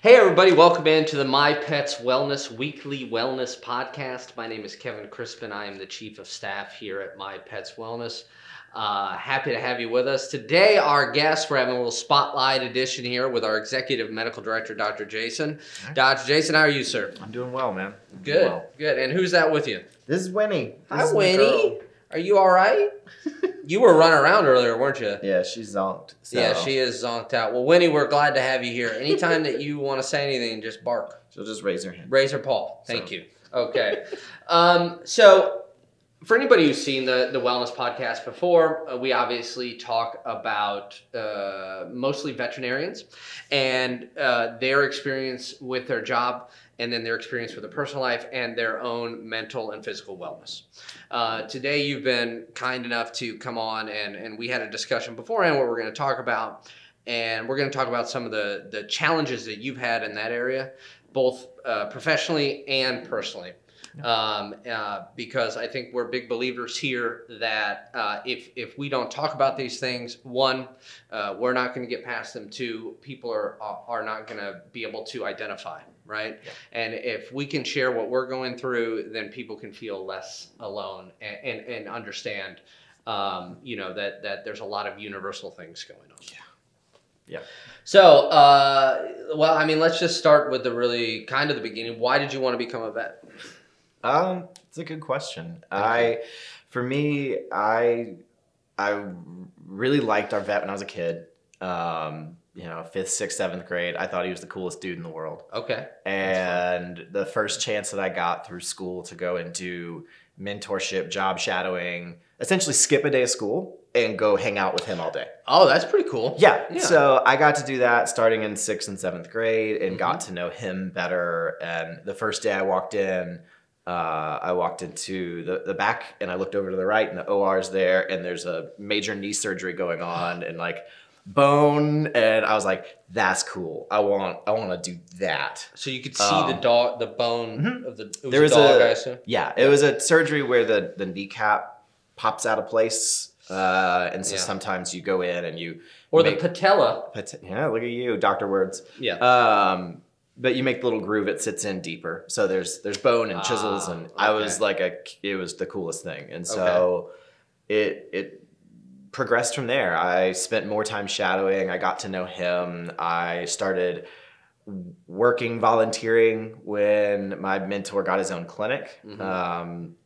Hey, everybody, welcome into the My Pets Wellness Weekly Wellness Podcast. My name is Kevin Crispin. I am the Chief of Staff here at My Pets Wellness. Uh, happy to have you with us. Today, our guest, we're having a little spotlight edition here with our Executive Medical Director, Dr. Jason. Right. Dr. Jason, how are you, sir? I'm doing well, man. I'm Good, well. good. And who's that with you? This is Winnie. This Hi, is Winnie. Are you all right? you were running around earlier, weren't you? Yeah, she's zonked. So Yeah, she is zonked out. Well, Winnie, we're glad to have you here. Anytime that you want to say anything, just bark. She'll just raise her hand. Raise her paw. Thank So- you. Okay. um, so, for anybody who's seen the, the wellness podcast before, uh, we obviously talk about uh, mostly veterinarians and uh, their experience with their job, and then their experience with their personal life and their own mental and physical wellness. Uh, today, you've been kind enough to come on, and, and we had a discussion beforehand what we're going to talk about. And we're going to talk about some of the, the challenges that you've had in that area, both uh, professionally and personally. Um, uh, because I think we're big believers here that uh, if, if we don't talk about these things, one, uh, we're not going to get past them. Two, people are, are not going to be able to identify, right? Yeah. And if we can share what we're going through, then people can feel less alone and, and, and understand, um, you know, that, that there's a lot of universal things going on. Yeah. Yeah. So, uh, well, I mean, let's just start with the really kind of the beginning. Why did you want to become a vet? Um, it's a good question. Thank I, for me, I, I really liked our vet when I was a kid. Um, you know, fifth, sixth, seventh grade. I thought he was the coolest dude in the world. Okay. And the first chance that I got through school to go and do mentorship, job shadowing, essentially skip a day of school and go hang out with him all day. Oh, that's pretty cool. Yeah. Yeah. So I got to do that starting in sixth and seventh grade and got Mm-hmm. to know him better. And the first day I walked in, uh, I walked into the, the back and I looked over to the right and the OR is there and there's a major knee surgery going on and like bone and I was like, that's cool. I want I want to do that. So you could see the Um, dog, the bone mhm. of the. Was There a was dog, a- assume. Yeah, it was a surgery where the, the kneecap pops out of place. Uh, and so Yeah. sometimes you go in and you Or the make- patella. Pat- yeah, look at you, Doctor Words. Yeah. Um, but you make the little groove; it sits in deeper. So there's there's bone and chisels, Ah, and I was like a it was the coolest thing, and so it it progressed from there. I spent more time shadowing. I got to know him. I started working volunteering when my mentor got his own clinic Mhm. um,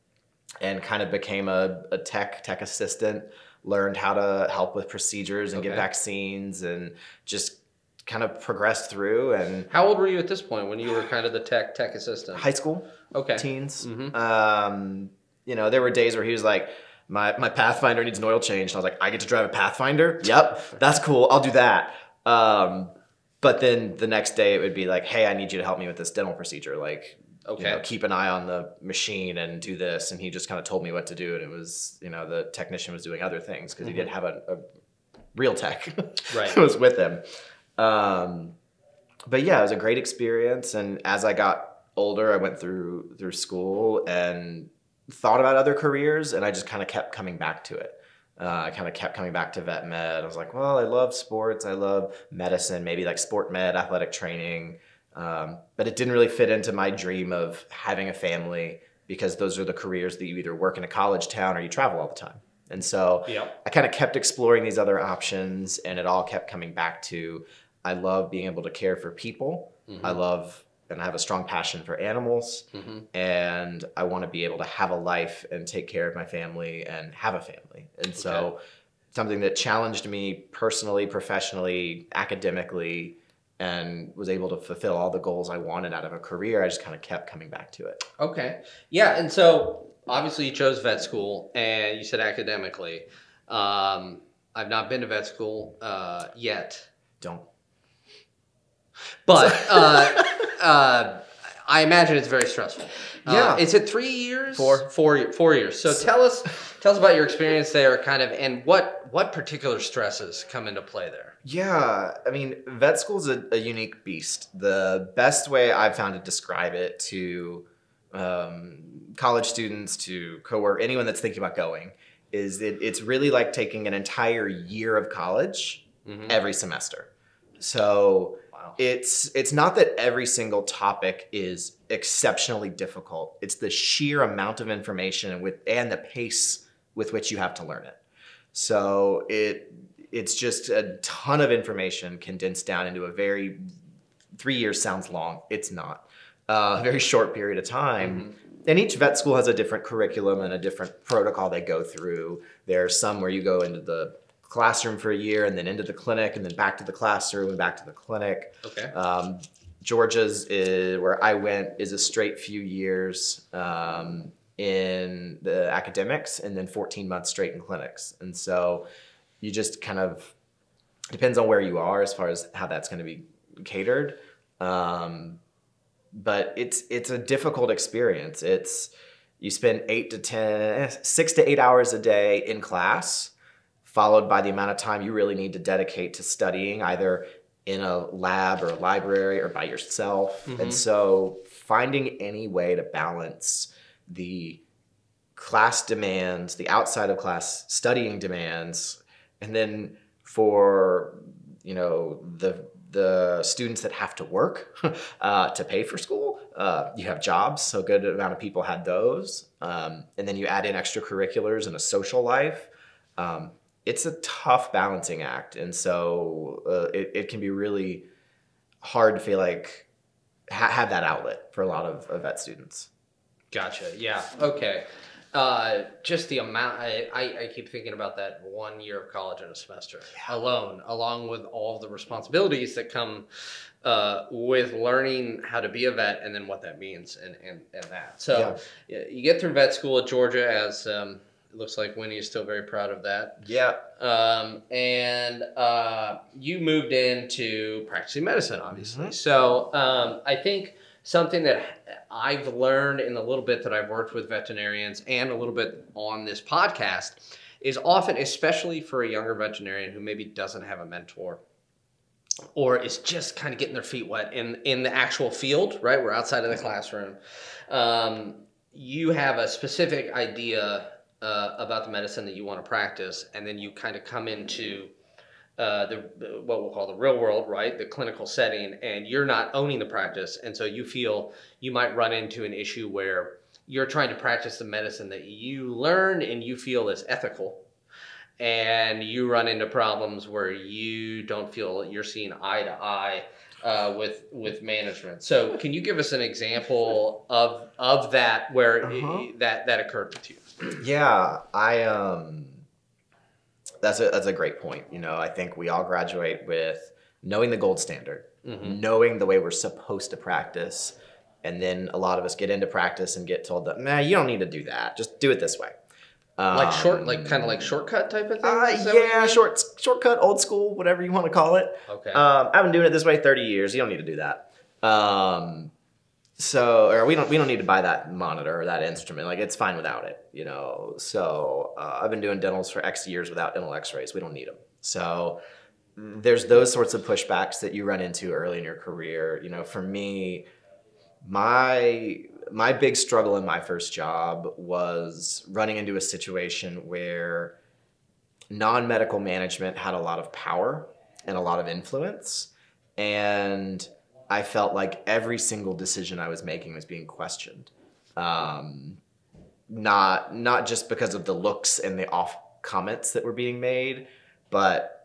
and kind of became a, a tech tech assistant learned how to help with procedures and Okay. get vaccines and just kind of progressed through and How old were you at this point when you were kind of the tech tech assistant? high school Okay. teens Mhm. um, you know there were days where he was like my, my pathfinder needs an oil change and i was like i get to drive a pathfinder yep that's cool i'll do that um, but then the next day it would be like hey i need you to help me with this dental procedure like Okay. you know, keep an eye on the machine and do this. And he just kind of told me what to do. And it was, you know, the technician was doing other things because he didn't have a, a real tech Mm-hmm. Right. who was with him. Um, but yeah, it was a great experience. And as I got older, I went through through school and thought about other careers, and I just kind of kept coming back to it. Uh, I kind of kept coming back to vet med. I was like, well, I love sports. I love medicine, maybe like sport med, athletic training. Um, but it didn't really fit into my dream of having a family because those are the careers that you either work in a college town or you travel all the time. And so Yep. I kind of kept exploring these other options, and it all kept coming back to I love being able to care for people. Mhm. I love and I have a strong passion for animals, hmm and I want to be able to have a life and take care of my family and have a family. And so, something that challenged me personally, professionally, academically, and was able to fulfill all the goals I wanted out of a career, I just kind of kept coming back to it. Okay. Yeah, and so obviously you chose vet school, and you said academically. Um, I've not been to vet school uh, yet, Don't. But uh, uh, I imagine it's very stressful. Uh, Yeah. is it three years? Four. Four. Four years. So tell us, tell us about your experience there, kind of, and what what particular stresses come into play there. Yeah, I mean, vet school's a, a unique beast. The best way I've found to describe it to um, college students, to cowork, anyone that's thinking about going, is it, it's really like taking an entire year of college Mhm. every semester. So Wow. it's it's not that every single topic is exceptionally difficult. It's the sheer amount of information and with and the pace with which you have to learn it. So it it's just a ton of information condensed down into a very three years sounds long. It's not uh, a very short period of time. And each vet school has a different curriculum and a different protocol they go through. There are some where you go into the classroom for a year and then into the clinic and then back to the classroom and back to the clinic. Okay. Um, Georgia's is where I went is a straight few years um, in the academics and then 14 months straight in clinics. And so you just kind of depends on where you are as far as how that's going to be catered. Um, but it's it's a difficult experience. It's you spend eight to ten, six to eight hours a day in class, followed by the amount of time you really need to dedicate to studying, either in a lab or a library or by yourself. Mhm. And so finding any way to balance the class demands, the outside of class studying demands, and then for you know the the students that have to work uh, to pay for school, uh, you have jobs. So a good amount of people had those, um, and then you add in extracurriculars and a social life. Um, it's a tough balancing act, and so uh, it, it can be really hard to feel like ha- have that outlet for a lot of, of vet students. Gotcha. Yeah. Okay. Uh, just the amount. I, I, keep thinking about that one year of college in a semester alone, along with all the responsibilities that come uh, with learning how to be a vet and then what that means and, and, and that. So yeah, you get through vet school at Georgia, as um, it looks like Winnie is still very proud of that. Yeah. Um, and uh, you moved into practicing medicine, obviously. Mhm. So um, I think something that I've learned in the little bit that I've worked with veterinarians and a little bit on this podcast is often, especially for a younger veterinarian who maybe doesn't have a mentor or is just kind of getting their feet wet in in the actual field, right? We're outside of the classroom. Um, you have a specific idea uh, about the medicine that you want to practice, and then you kind of come into uh, the what we'll call the real world, right? The clinical setting, and you're not owning the practice, and so you feel you might run into an issue where you're trying to practice the medicine that you learned and you feel is ethical, and you run into problems where you don't feel you're seeing eye to eye uh, with with management. So, can you give us an example of of that where Uh-huh. that that occurred with you? Yeah, I um that's a that's a great point. You know, I think we all graduate with knowing the gold standard, Mhm. knowing the way we're supposed to practice, and then a lot of us get into practice and get told that, nah, you don't need to do that. Just do it this way. Like short, Um, like kind of like shortcut type of thing. Uh, Is that what you yeah, short shortcut, old school, whatever you want to call it. Okay. Um, I've been doing it this way 30 years. You don't need to do that. Um, so, or we don't we don't need to buy that monitor or that instrument. Like it's fine without it, you know. So uh, I've been doing dentals for X years without dental X-rays. We don't need them. So there's those sorts of pushbacks that you run into early in your career. You know, for me, my my big struggle in my first job was running into a situation where non-medical management had a lot of power and a lot of influence and i felt like every single decision i was making was being questioned um, not not just because of the looks and the off comments that were being made but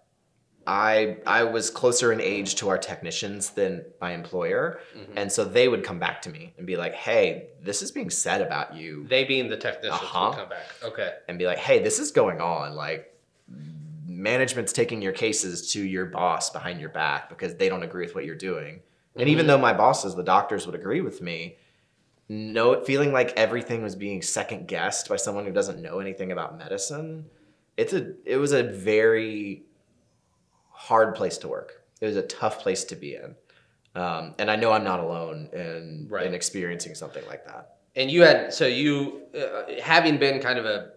I I was closer in age to our technicians than my employer, Mhm. and so they would come back to me and be like, "Hey, this is being said about you," They being the technicians Uh-huh. will come back. Okay. and be like, "Hey, this is going on. Like, management's taking your cases to your boss behind your back because they don't agree with what you're doing." And even Mhm. though my bosses, the doctors, would agree with me, no, feeling like everything was being second guessed by someone who doesn't know anything about medicine, it's a it was a very hard place to work. It was a tough place to be in. Um, and I know I'm not alone in, Right. in experiencing something like that. And you had so you uh, having been kind of a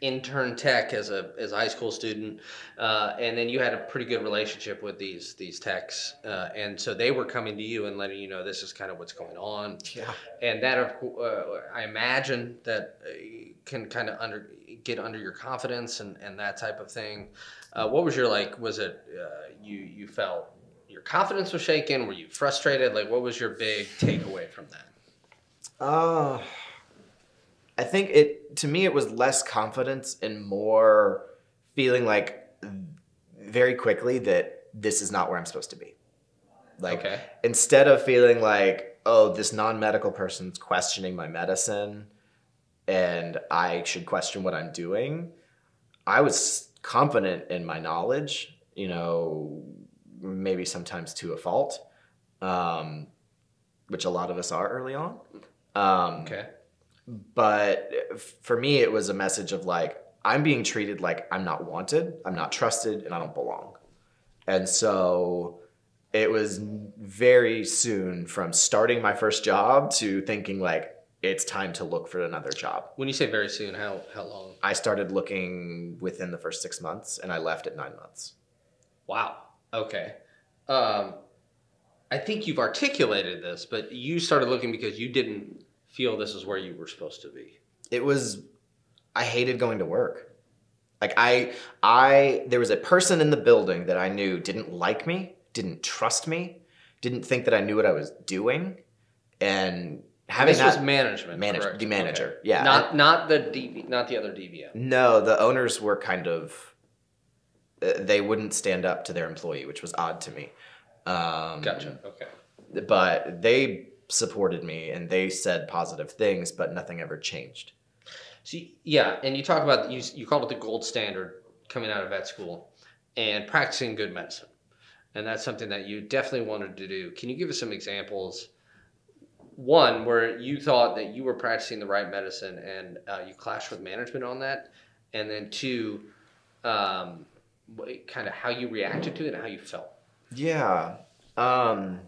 intern tech as a as a high school student, uh, and then you had a pretty good relationship with these these techs, uh, and so they were coming to you and letting you know this is kind of what's going on, Yeah. and that of uh, I imagine that uh, can kind of under get under your confidence and and that type of thing. Uh, what was your like? Was it uh, you you felt your confidence was shaken? Were you frustrated? Like, what was your big takeaway from that? Uh, I think it to me it was less confidence and more feeling like very quickly that this is not where I'm supposed to be. Like okay. instead of feeling like oh this non-medical person's questioning my medicine and I should question what I'm doing, I was confident in my knowledge, you know, maybe sometimes to a fault. Um, which a lot of us are early on. Um, Okay. But for me it was a message of like i'm being treated like i'm not wanted i'm not trusted and i don't belong and so it was very soon from starting my first job to thinking like it's time to look for another job When you say very soon, how how long? i started looking within the first six months and i left at nine months Wow. Okay. Um, I think you've articulated this, but you started looking because you didn't feel this is where you were supposed to be. it was i hated going to work like i i there was a person in the building that i knew didn't like me didn't trust me didn't think that i knew what i was doing and having this was management. Manage- correct? the manager, yeah. Not not the DB, not the other DVM. no the owners were kind of uh, they wouldn't stand up to their employee which was odd to me um Gotcha. Okay. but they supported me and they said positive things but nothing ever changed See, yeah, and you talk about you you called it the gold standard coming out of vet school and practicing good medicine, and that's something that you definitely wanted to do. Can you give us some examples? One where you thought that you were practicing the right medicine and uh, you clashed with management on that, and then two, um, kind of how you reacted to it and how you felt. Yeah. Um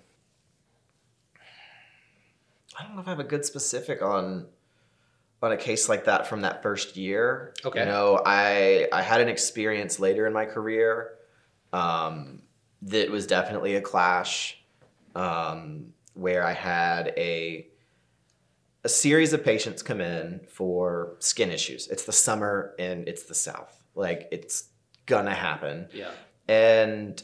I don't know if I have a good specific on on a case like that from that first year. Okay. You know, I I had an experience later in my career um that was definitely a clash um where I had a a series of patients come in for skin issues. It's the summer and it's the south. Like it's gonna happen Yeah. and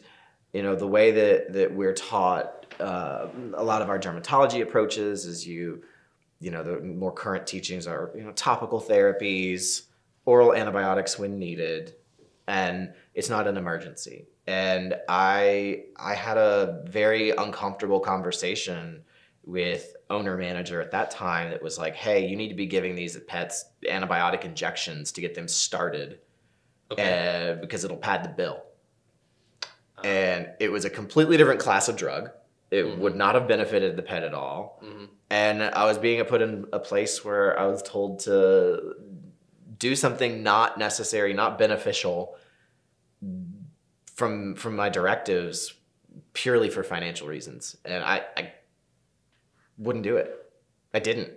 you know the way that that we're taught uh, a lot of our dermatology approaches is you you know the more current teachings are you know topical therapies oral antibiotics when needed and it's not an emergency and i i had a very uncomfortable conversation with owner manager at that time that was like hey you need to be giving these pets antibiotic injections to get them started Okay. uh, because it'll pad the bill Uh, and it was a completely different class of drug. It Mhm. would not have benefited the pet at all. mhm. And I was being put in a place where I was told to do something not necessary, not beneficial from from my directives purely for financial reasons. And I, I wouldn't do it. I didn't.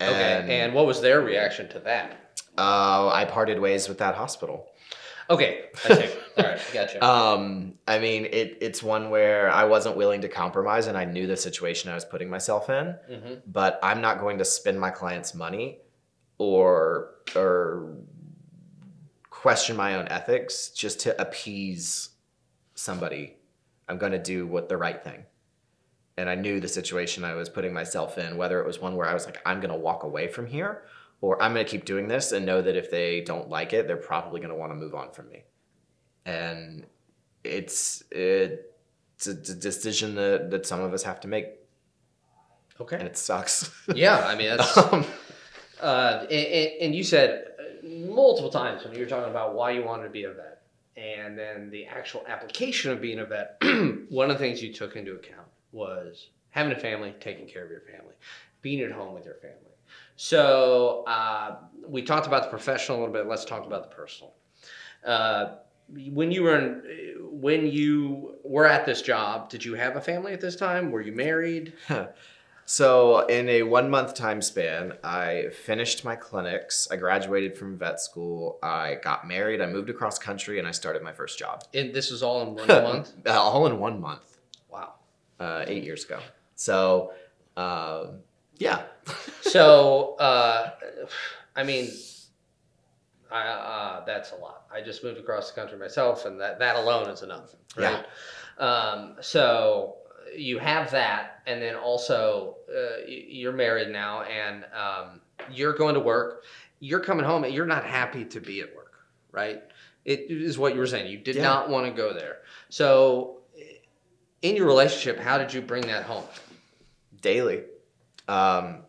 Okay. And what was their reaction to that? uh, I parted ways with that hospital. Okay. I see. All right. Gotcha. Um, I mean, it, it's one where I wasn't willing to compromise, and I knew the situation I was putting myself in. hmm But I'm not going to spend my clients' money or or question my own ethics just to appease somebody. I'm going to do what the right thing. And I knew the situation I was putting myself in, whether it was one where I was like, I'm going to walk away from here, or I'm going to keep doing this and know that if they don't like it, they're probably going to want to move on from me. And it's it's a d- decision that, that some of us have to make, Okay. and it sucks. Yeah. I mean, that's. Um, Uh, and, and- and you said uh, multiple times when you were talking about why you wanted to be a vet, and then the actual application of being a vet. one of the things you took into account was having a family, taking care of your family, being at home with your family. So uh, we talked about the professional a little bit. Let's talk about the personal. Uh, when you were in, when you were at this job, did you have a family at this time? Were you married? So, in a one month time span, I finished my clinics. I graduated from vet school. I got married. I moved across country, and I started my first job. And this was all in one month. All in one month, Wow. uh, eight years ago. So, um, yeah. So, uh, I mean, I, uh, that's a lot. I just moved across the country myself, and that, that alone is enough. Right? Um, so you have that, and then also uh, you're married now, and um, you're going to work. You're coming home, and you're not happy to be at work, right? It is what you were saying. You did Yeah. not want to go there. So, in your relationship, how did you bring that home? daily. Um,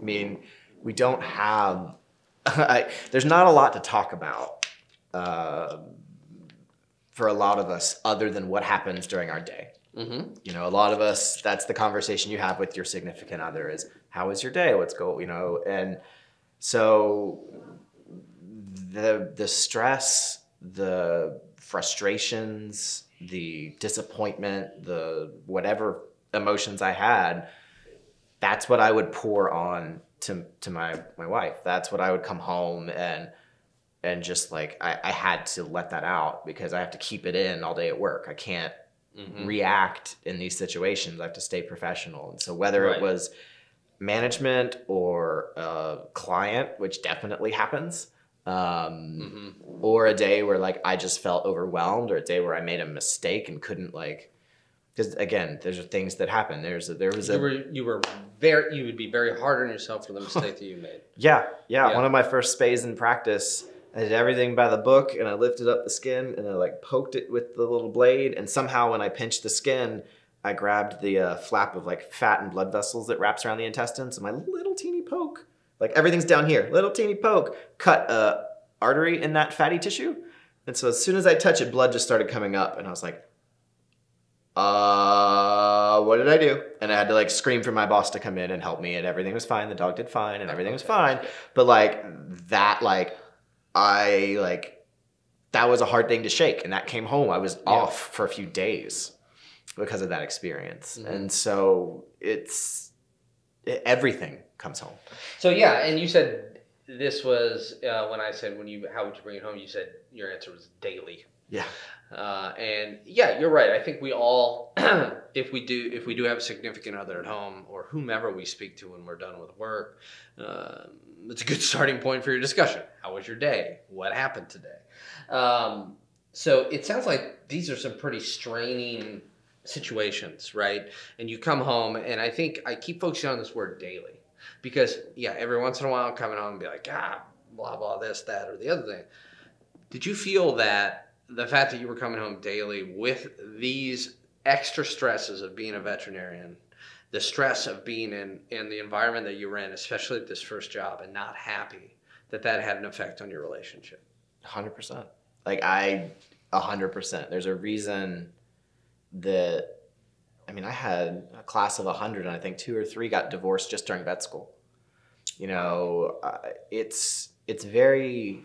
I mean, we don't have. I, there's not a lot to talk about uh, for a lot of us, other than what happens during our day. Mm-hmm. You know, a lot of us. That's the conversation you have with your significant other: is how was your day? What's go? You know, and so the the stress, the frustrations, the disappointment, the whatever emotions I had, that's what I would pour on to to my my wife. That's what I would come home and and just like I, I had to let that out because I have to keep it in all day at work. I can't Mm-hmm. react in these situations. I have to stay professional. And so whether Right. it was management or a client, which definitely happens, um, Mm-hmm. or a day where like I just felt overwhelmed, or a day where I made a mistake and couldn't like, because again, there's things that happen. There's a, there was You a were you were very you would be very hard on yourself for the mistake that you made. yeah, yeah Yeah. one of my first spays in practice. I did everything by the book, and I lifted up the skin and I like poked it with the little blade, and somehow when I pinched the skin, I grabbed the uh, flap of like fat and blood vessels that wraps around the intestines, and my little teeny poke, like everything's down here, little teeny poke, cut a artery in that fatty tissue, and so as soon as I touch it, blood just started coming up, and I was like, uh, what did I do? And I had to like scream for my boss to come in and help me, and everything was fine. The dog did fine, and everything was fine. But like that, like I like that was a hard thing to shake, and that came home. I was off for a few days because of that experience, Mhm. and so it's it, everything comes home. So yeah, and you said this was uh, when I said when you how would you bring it home? You said your answer was daily. Yeah. Uh, and yeah, you're right. I think we all, if we do, if we do have a significant other at home or whomever we speak to when we're done with work, um, it's a good starting point for your discussion. How was your day? What happened today? Um, so it sounds like these are some pretty straining situations, right? And you come home, and I think I keep focusing on this word daily because yeah, every once in a while, I'm coming home and be like, ah, blah blah, this, that, or the other thing. Did you feel that the fact that you were coming home daily with these extra stresses of being a veterinarian, the stress of being in in the environment that you were in, especially at this first job, and not happy, that that had an effect on your relationship? Hundred percent. Like I, a hundred percent. There's a reason that, I mean, I had a class of a hundred, and I think two or three got divorced just during vet school. You know, uh, it's it's very.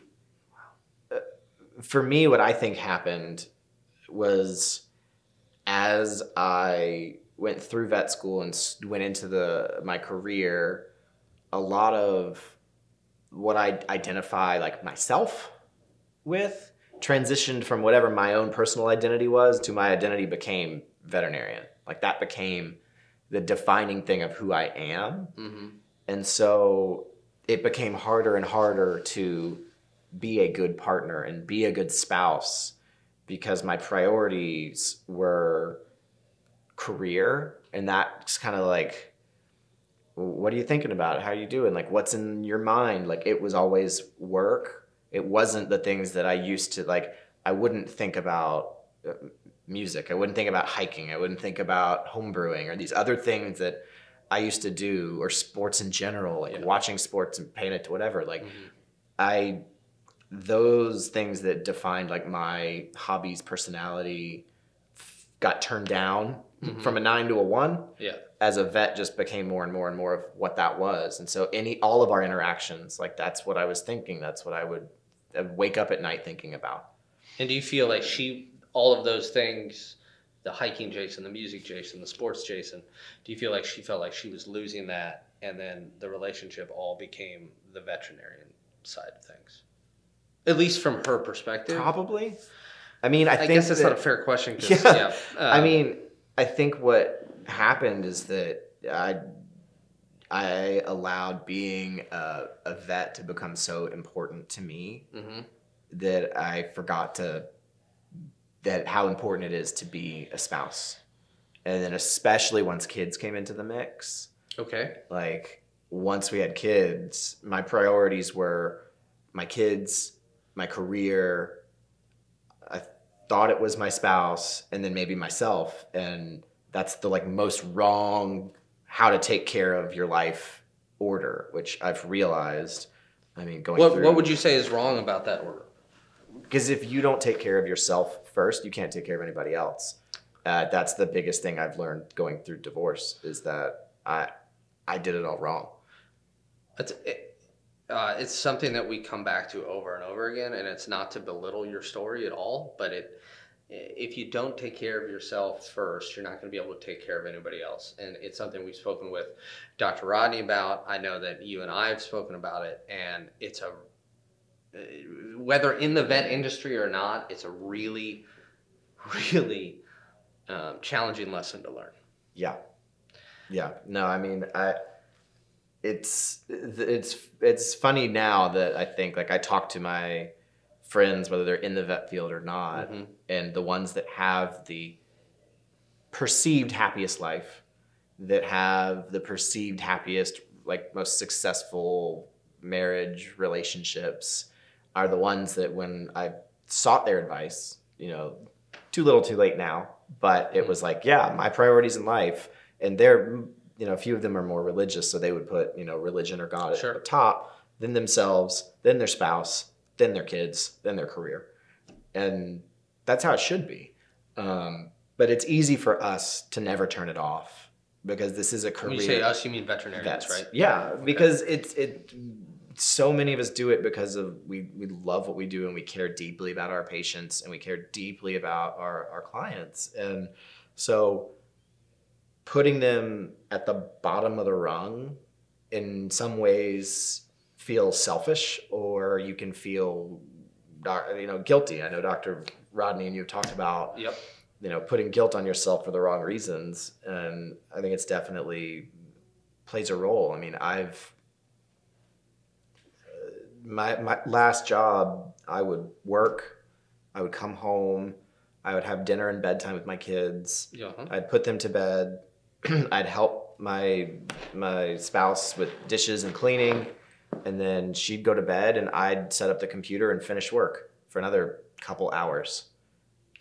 For me, what I think happened was, as I went through vet school and went into the my career, a lot of what I identify like myself with transitioned from whatever my own personal identity was to my identity became veterinarian. Like that became the defining thing of who I am. Mm-hmm. And so it became harder and harder to be a good partner and be a good spouse because my priorities were career and that's kind of like what are you thinking about? How are you doing? Like what's in your mind? Like it was always work. It wasn't the things that i used to like i wouldn't think about uh, music. I wouldn't think about hiking. I wouldn't think about homebrewing or these other things that i used to do or sports in general like Yeah. watching sports and paying it to whatever like Mhm. I those things that defined like my hobbies, personality, f- got turned down Mhm. from a nine to a one. Yeah. As a vet, just became more and more and more of what that was, and so any all of our interactions, like that's what I was thinking. That's what I would uh, wake up at night thinking about. And do you feel like she, all of those things, the hiking Jason, the music Jason, the sports Jason, do you feel like she felt like she was losing that and then the relationship all became the veterinarian side of things? At least from her perspective. Probably. I mean, I, I, think guess that's that- not a fair question. 'cause, Yeah. yeah. I um, mean, I think what happened is that I I allowed being a, a vet to become so important to me mhm. that I forgot to that how important it is to be a spouse. And then especially once kids came into the mix, Okay. like once we had kids, my priorities were my kids, my career. I thought it was my spouse, and then maybe myself, and that's the like most wrong how to take care of your life order, which I've realized. I mean, going What through What would you say is wrong about that order? because if you don't take care of yourself first, you can't take care of anybody else. Uh, that's the biggest thing I've learned going through divorce is that I I did it all wrong. It's it, uh, it's something that we come back to over and over again, and it's not to belittle your story at all, but it if you don't take care of yourself first, you're not going to be able to take care of anybody else. And it's something we've spoken with Dr. Rodney about. I know that you and I have spoken about it, and it's a whether in the vet industry or not, it's a really, really um, challenging lesson to learn. Yeah, yeah. No, I mean, I. It's it's it's funny now that I think like I talk to my friends whether they're in the vet field or not, Mhm. and the ones that have the perceived happiest life, that have the perceived happiest like most successful marriage relationships, are the ones that when I sought their advice, you know, too little, too late now, but it was like, yeah, my priorities in life, and they're, you know, a few of them are more religious, so they would put, you know, religion or God Sure. at the top, then themselves, then their spouse, then their kids, then their career, and that's how it should be. Um, but it's easy for us to never turn it off because this is a career. When you say us, you mean veterinarians, vets, right? Yeah, because it's it. So many of us do it because of we we love what we do and we care deeply about our patients and we care deeply about our our clients and so putting them at the bottom of the rung in some ways feels selfish or you can feel you know guilty. I know Dr. Rodney and you talked about Yep. you know putting guilt on yourself for the wrong reasons and i think it's definitely plays a role i mean i've uh, my my last job i would work i would come home i would have dinner and bedtime with my kids Yeah. huh? i'd put them to bed i'd help my my spouse with dishes and cleaning and then she'd go to bed and i'd set up the computer and finish work for another couple hours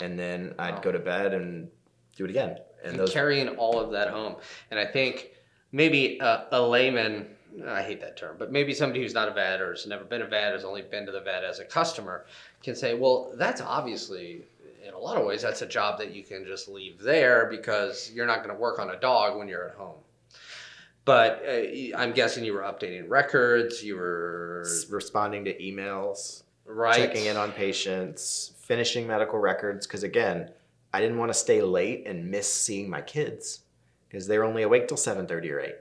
and then I'd Wow. go to bed and do it again. And and those carrying all of that home. And I think maybe a, a layman, I hate that term, but maybe somebody who's not a vet or has never been a vet, has only been to the vet as a customer, can say, well, that's obviously, in a lot of ways, that's a job that you can just leave there because you're not going to work on a dog when you're at home. But uh, I'm guessing you were updating records, you were responding to emails, right, checking in on patients, finishing medical records. Because again, I didn't want to stay late and miss seeing my kids because they were only awake till seven thirty or eight,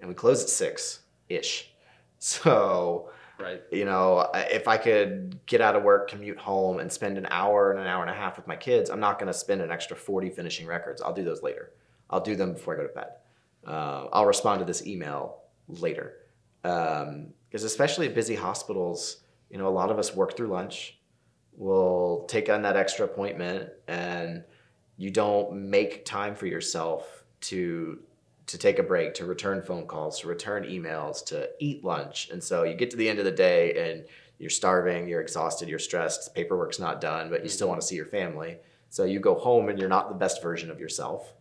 and we close at six ish. So right. you know, if I could get out of work, commute home, and spend an hour and an hour and a half with my kids, I'm not going to spend an extra 40 finishing records. I'll do those later. I'll do them before I go to bed. Uh, I'll respond to this email later. Because especially at busy hospitals, you know, a lot of us work through lunch. We'll take on that extra appointment, and you don't make time for yourself to to take a break, to return phone calls, to return emails, to eat lunch. And so you get to the end of the day and you're starving, you're exhausted, you're stressed, paperwork's not done, but you still mm-hmm. want to see your family. So you go home and you're not the best version of yourself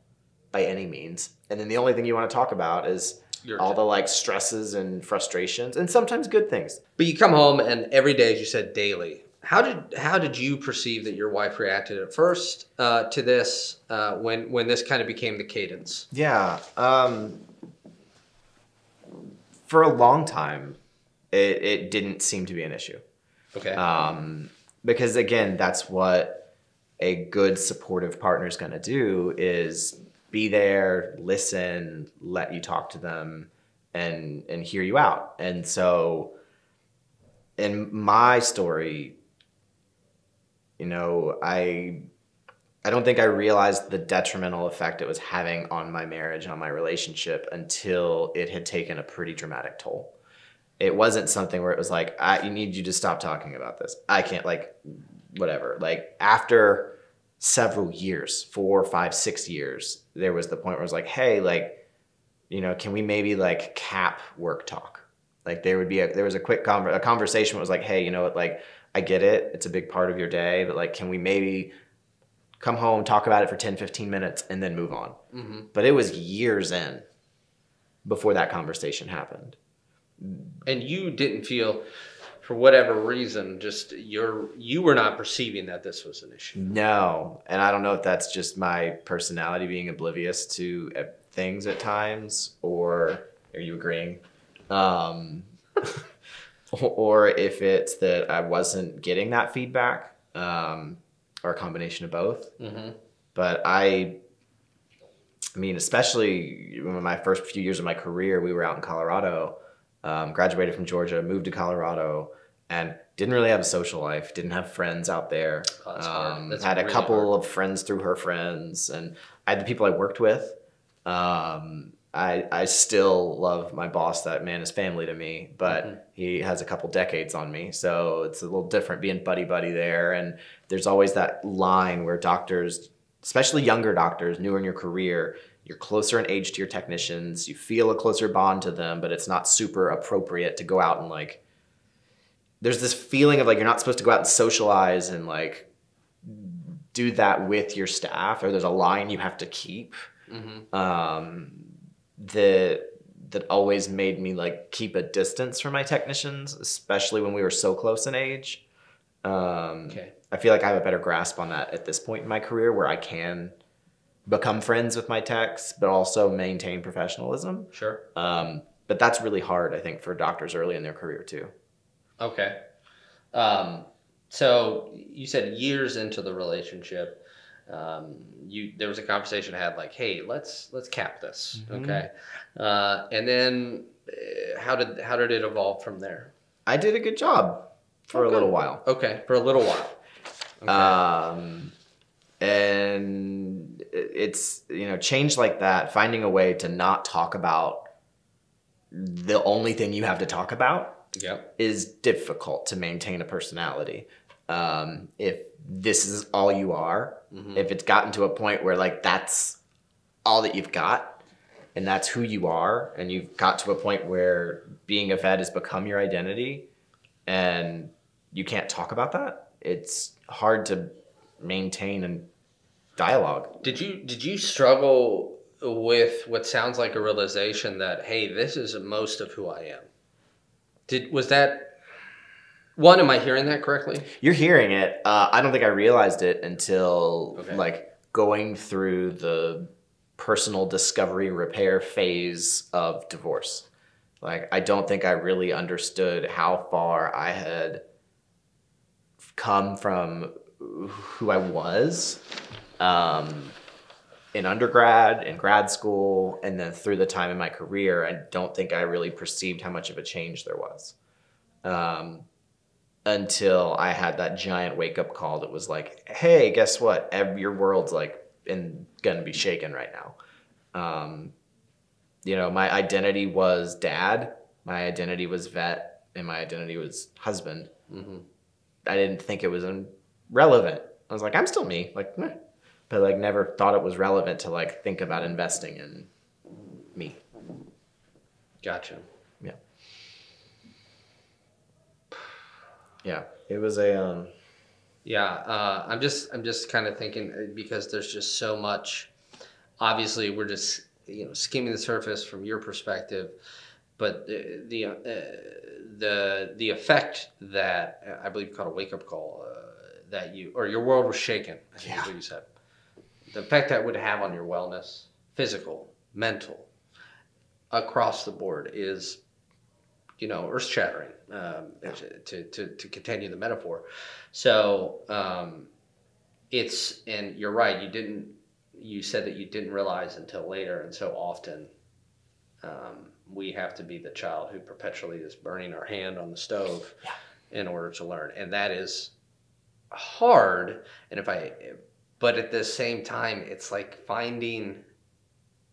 by any means. And then the only thing you want to talk about is You're all the like stresses and frustrations and sometimes good things. But you come home and every day, as you said, daily. How did how did you perceive that your wife reacted at first uh, to this uh, when when this kind of became the cadence? Yeah. Um, for a long time, it, it didn't seem to be an issue. Okay. um, because again that's what a good supportive partner is going to do is be there listen let you talk to them and and hear you out and so in my story you know i i don't think i realized the detrimental effect it was having on my marriage on my relationship until it had taken a pretty dramatic toll it wasn't something where it was like I need you to stop talking about this. I can't like whatever. Like after several years, four, five, six years, there was the point where it was like, hey, like, you know, can we maybe like cap work talk? Like there would be a there was a quick conver- a conversation was like, hey, you know what, like I get it, it's a big part of your day, but like can we maybe come home, talk about it for 10, 15 minutes, and then move on? hmm But it was years in before that conversation happened. And you didn't feel, for whatever reason, just you're you were not perceiving that this was an issue. No, and I don't know if that's just my personality being oblivious to things at times, or are you agreeing? Um, or if it's that I wasn't getting that feedback, um, or a combination of both. hmm But I, I mean, especially in my first few years of my career, we were out in Colorado, um, graduated from Georgia, moved to Colorado, and didn't really have a social life. Didn't have friends out there. Oh. Um, had a really couple of friends through her friends, and I had the people I worked with. Um, I I still love my boss. That man is family to me, but Mhm. he has a couple decades on me, so it's a little different being buddy buddy there. And there's always that line where doctors, especially younger doctors, newer in your career, you're closer in age to your technicians. You feel a closer bond to them, but it's not super appropriate to go out and like. There's this feeling of like you're not supposed to go out and socialize and like do that with your staff, or there's a line you have to keep hmm um, that that always made me like keep a distance from my technicians, especially when we were so close in age. Um, Okay. I feel like I have a better grasp on that at this point in my career, where I can become friends with my techs, but also maintain professionalism. Sure. Um, but that's really hard, I think, for doctors early in their career too. Okay. Um, so you said years into the relationship, um, you there was a conversation I had like, hey, let's let's cap this, Mhm. okay? Uh, and then uh, how did how did it evolve from there? I did a good job for a little while. Okay, for a little while. Okay. um, and it's you know change like that finding a way to not talk about the only thing you have to talk about yep. is difficult to maintain a personality um, if this is all you are Mhm. if it's gotten to a point where like that's all that you've got and that's who you are and you've got to a point where being a vet has become your identity and you can't talk about that it's hard to maintain a dialogue Did you did you struggle with what sounds like a realization that hey, this is most of who I am? Did was that one? Am I hearing that correctly? you're hearing it uh, i don't think i realized it until Okay. like going through the personal discovery repair phase of divorce like i don't think i really understood how far i had come from who i was um, in undergrad in grad school and then through the time in my career i don't think i really perceived how much of a change there was um, until I had that giant wake up call that was like, "Hey, guess what? Ev- your world's like in gonna be shaken right now." Um, you know, my identity was dad, my identity was vet, and my identity was husband. hmm I didn't think it was relevant. I was like, I'm still me, like, meh. but like never thought it was relevant to like think about investing in me. Gotcha. Yeah, it was a um, Yeah, uh, I'm just I'm just kind of thinking uh, because there's just so much. Obviously, we're just you know skimming the surface from your perspective, but the the uh, the the effect that uh, I believe called a wake up call uh, that you or your world was shaken. I think is Yeah. what you said. The effect that would have on your wellness, physical, mental, across the board is you know, earth shattering, um, Yeah. to, to, to continue the metaphor. So um, it's, and you're right, you didn't, you said that you didn't realize until later. And so often um, we have to be the child who perpetually is burning our hand on the stove Yeah. in order to learn. And that is hard. And if I, but at the same time, it's like finding,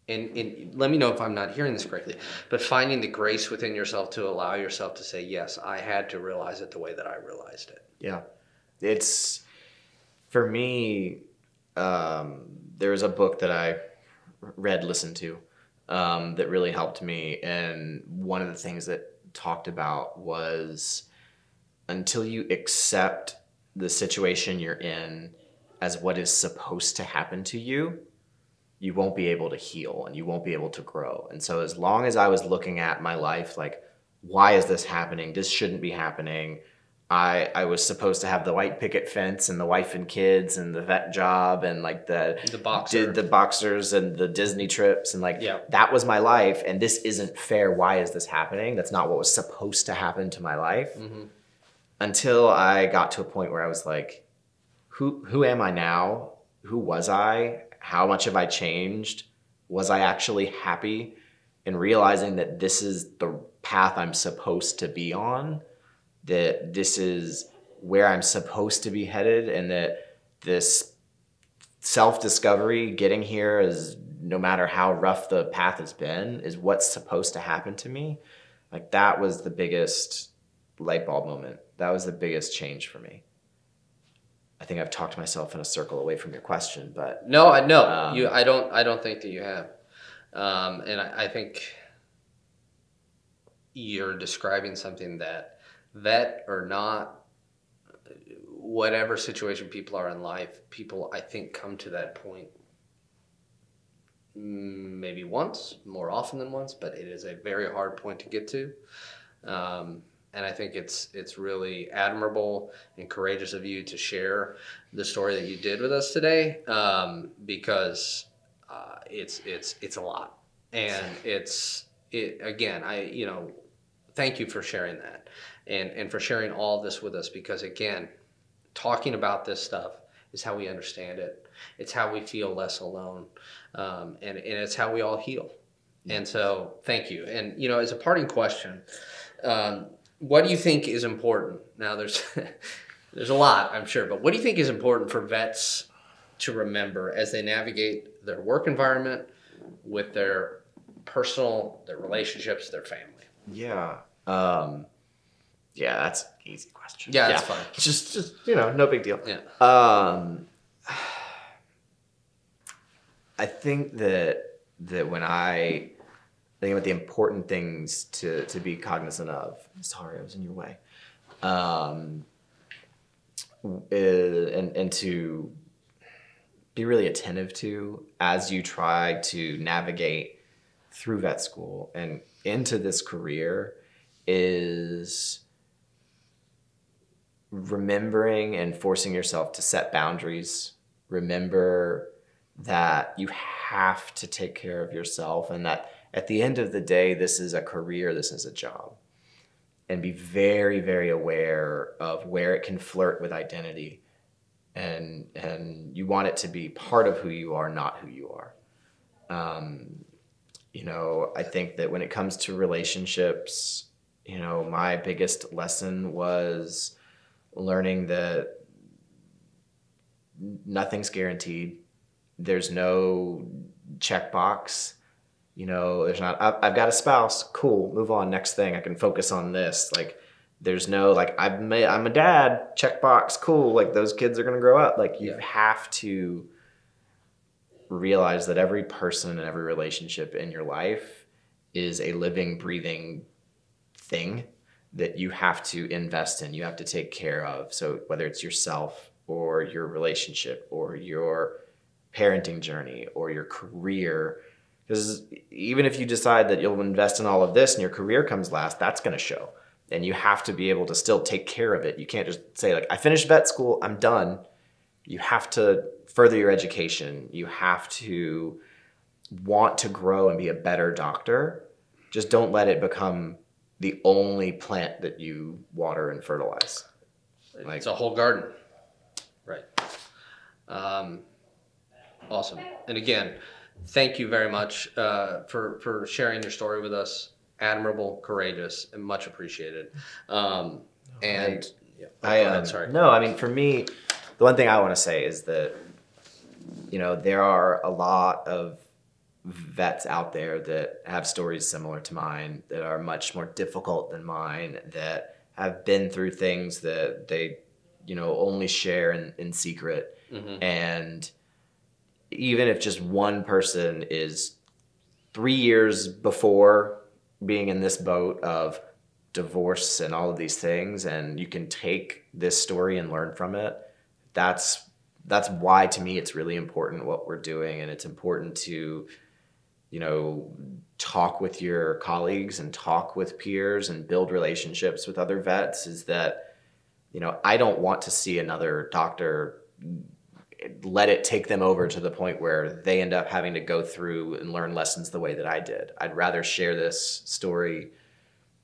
and, and let me know if I'm not hearing this correctly, but finding the grace within yourself to allow yourself to say, yes, I had to realize it the way that I realized it. Yeah. It's for me um, was a book that I read, listened to, um, that really helped me. And one of the things that talked about was until you accept the situation you're in as what is supposed to happen to you, you won't be able to heal and you won't be able to grow. And so, as long as I was looking at my life like, why is this happening? This shouldn't be happening. I, I was supposed to have the white picket fence and the wife and kids and the vet job and like the The boxer. did the boxers and the Disney trips and like Yeah. that was my life and this isn't fair. Why is this happening? That's not what was supposed to happen to my life. Mhm. Until I got to a point where I was like, who who am I now? Who was I? How much have I changed? Was I actually happy? And realizing that this is the path I'm supposed to be on, that this is where I'm supposed to be headed, and that this self discovery, getting here is no matter how rough the path has been, is what's supposed to happen to me. Like that was the biggest light bulb moment. That was the biggest change for me. I think I've talked myself in a circle away from your question, but No, I no. Um, you I don't I don't think that you have. Um, and I, I think you're describing something that vet or not whatever situation people are in life, people I think come to that point maybe once, more often than once, but it is a very hard point to get to. Um, and I think it's it's really admirable and courageous of you to share the story that you did with us today, um, because uh, it's it's it's a lot, and it's it again. I you know, thank you for sharing that, and and for sharing all this with us, because again, talking about this stuff is how we understand it. It's how we feel less alone, um, and and it's how we all heal. And so, thank you. And you know, as a parting question, um, what do you think is important? Now, there's there's a lot, I'm sure, but what do you think is important for vets to remember as they navigate their work environment with their personal, their relationships, their family? yeah. Um yeah, that's an easy question. Yeah, that's fine. Just just you know, no big deal. Yeah. Um, I think that that when I about the important things to to be cognizant of. Sorry, I was in your way. Um, uh, and and to be really attentive to as you try to navigate through vet school and into this career is remembering and forcing yourself to set boundaries. Remember that you have to take care of yourself and that at the end of the day, this is a career, this is a job. And be very, very aware of where it can flirt with identity. And, and you want it to be part of who you are, not who you are. Um, you know, I think that when it comes to relationships, you know, my biggest lesson was learning that nothing's guaranteed. There's no checkbox. You know, there's not, I've, I've got a spouse. Cool. Move on. Next thing. I can focus on this. Like, there's no, like, I'm a, I'm a dad. Checkbox. Cool. Like, those kids are going to grow up. Like, you Yeah. have to realize that every person and every relationship in your life is a living, breathing thing that you have to invest in, you have to take care of. So whether it's yourself or your relationship or your parenting journey or your career, because even if you decide that you'll invest in all of this and your career comes last, that's going to show. And you have to be able to still take care of it. You can't just say like, I finished vet school, I'm done. You have to further your education. You have to want to grow and be a better doctor. Just don't let it become the only plant that you water and fertilize. Like- it's a whole garden. Right. Um, awesome. And again, thank you very much uh, for, for sharing your story with us. Admirable, courageous, and much appreciated. Um, and yeah, I go um, sorry. no, I mean for me, the one thing I want to say is that you know there are a lot of vets out there that have stories similar to mine that are much more difficult than mine that have been through things that they you know only share in, in secret Mhm. and even if just one person is three years before being in this boat of divorce and all of these things and you can take this story and learn from it that's that's why to me it's really important what we're doing. And it's important to you know talk with your colleagues and talk with peers and build relationships with other vets is that you know i don't want to see another doctor let it take them over to the point where they end up having to go through and learn lessons the way that i did i'd rather share this story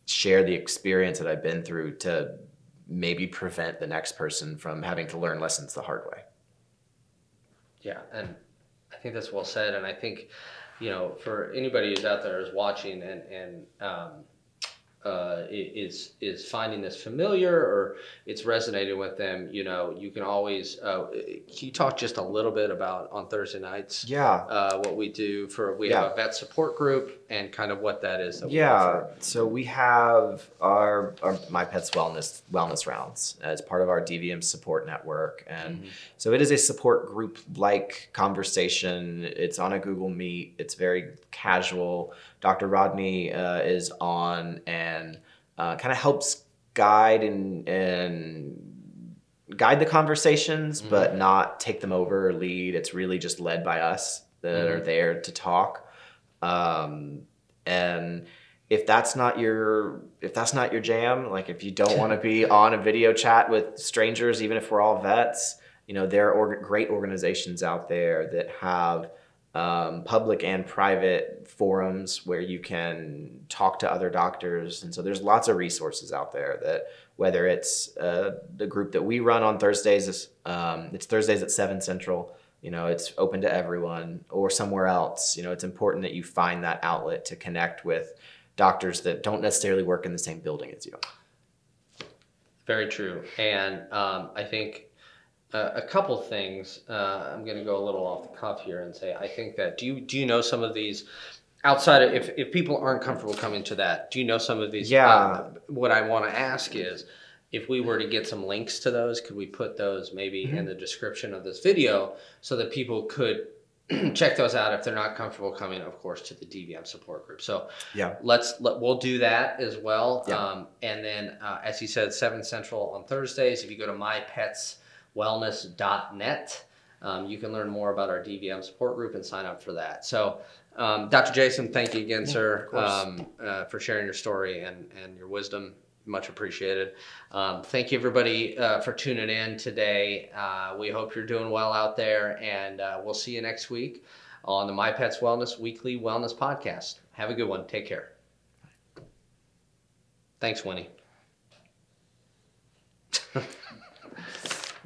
share the experience that i've been through to maybe prevent the next person from having to learn lessons the hard way Yeah, and I think that's well said. And I think, you know, for anybody who's out there is watching and and um, uh, is is finding this familiar or it's resonating with them, you know, you can always. Uh, can you talk just a little bit about on Thursday nights? yeah Uh, what we do for we have a vet support group and kind of what that is. That Yeah, so we have our, our My Pets Wellness wellness rounds as part of our DVM support network, and so it is a support group like conversation. It's on a Google Meet. It's very casual. Dr. Rodney uh, is on and uh, kind of helps guide and and guide the conversations, but not take them over or lead. It's really just led by us that are there to talk. Um, and if that's not your if that's not your jam, like if you don't want to be on a video chat with strangers, even if we're all vets, you know there are org- great organizations out there that have um, public and private forums where you can talk to other doctors, and so there's lots of resources out there that whether it's uh, the group that we run on Thursdays, um, it's Thursdays at seven central. You know, it's open to everyone, or somewhere else. You know, it's important that you find that outlet to connect with doctors that don't necessarily work in the same building as you. Very true. And um, I think uh, a couple things. Uh, I'm going to go a little off the cuff here and say I think that do you do you know some of these outside of if if people aren't comfortable coming to that? Do you know some of these? Yeah. uh, what I want to ask is. If we were to get some links to those, could we put those maybe in the description of this video so that people could check those out if they're not comfortable coming, of course, to the DVM support group. So Yeah. let's let, we'll do that as well. Yeah. Um, and then, uh, as you said, seven central on Thursdays. If you go to mypetswellness.net, um, you can learn more about our DVM support group and sign up for that. So, um, Dr. Jason, thank you again, sir, um, uh, for sharing your story and, and your wisdom. Much appreciated. Um, thank you, everybody, uh, for tuning in today. Uh, we hope you're doing well out there, and uh, we'll see you next week on the My Pets Wellness Weekly Wellness Podcast. Have a good one. Take care. Thanks, Winnie.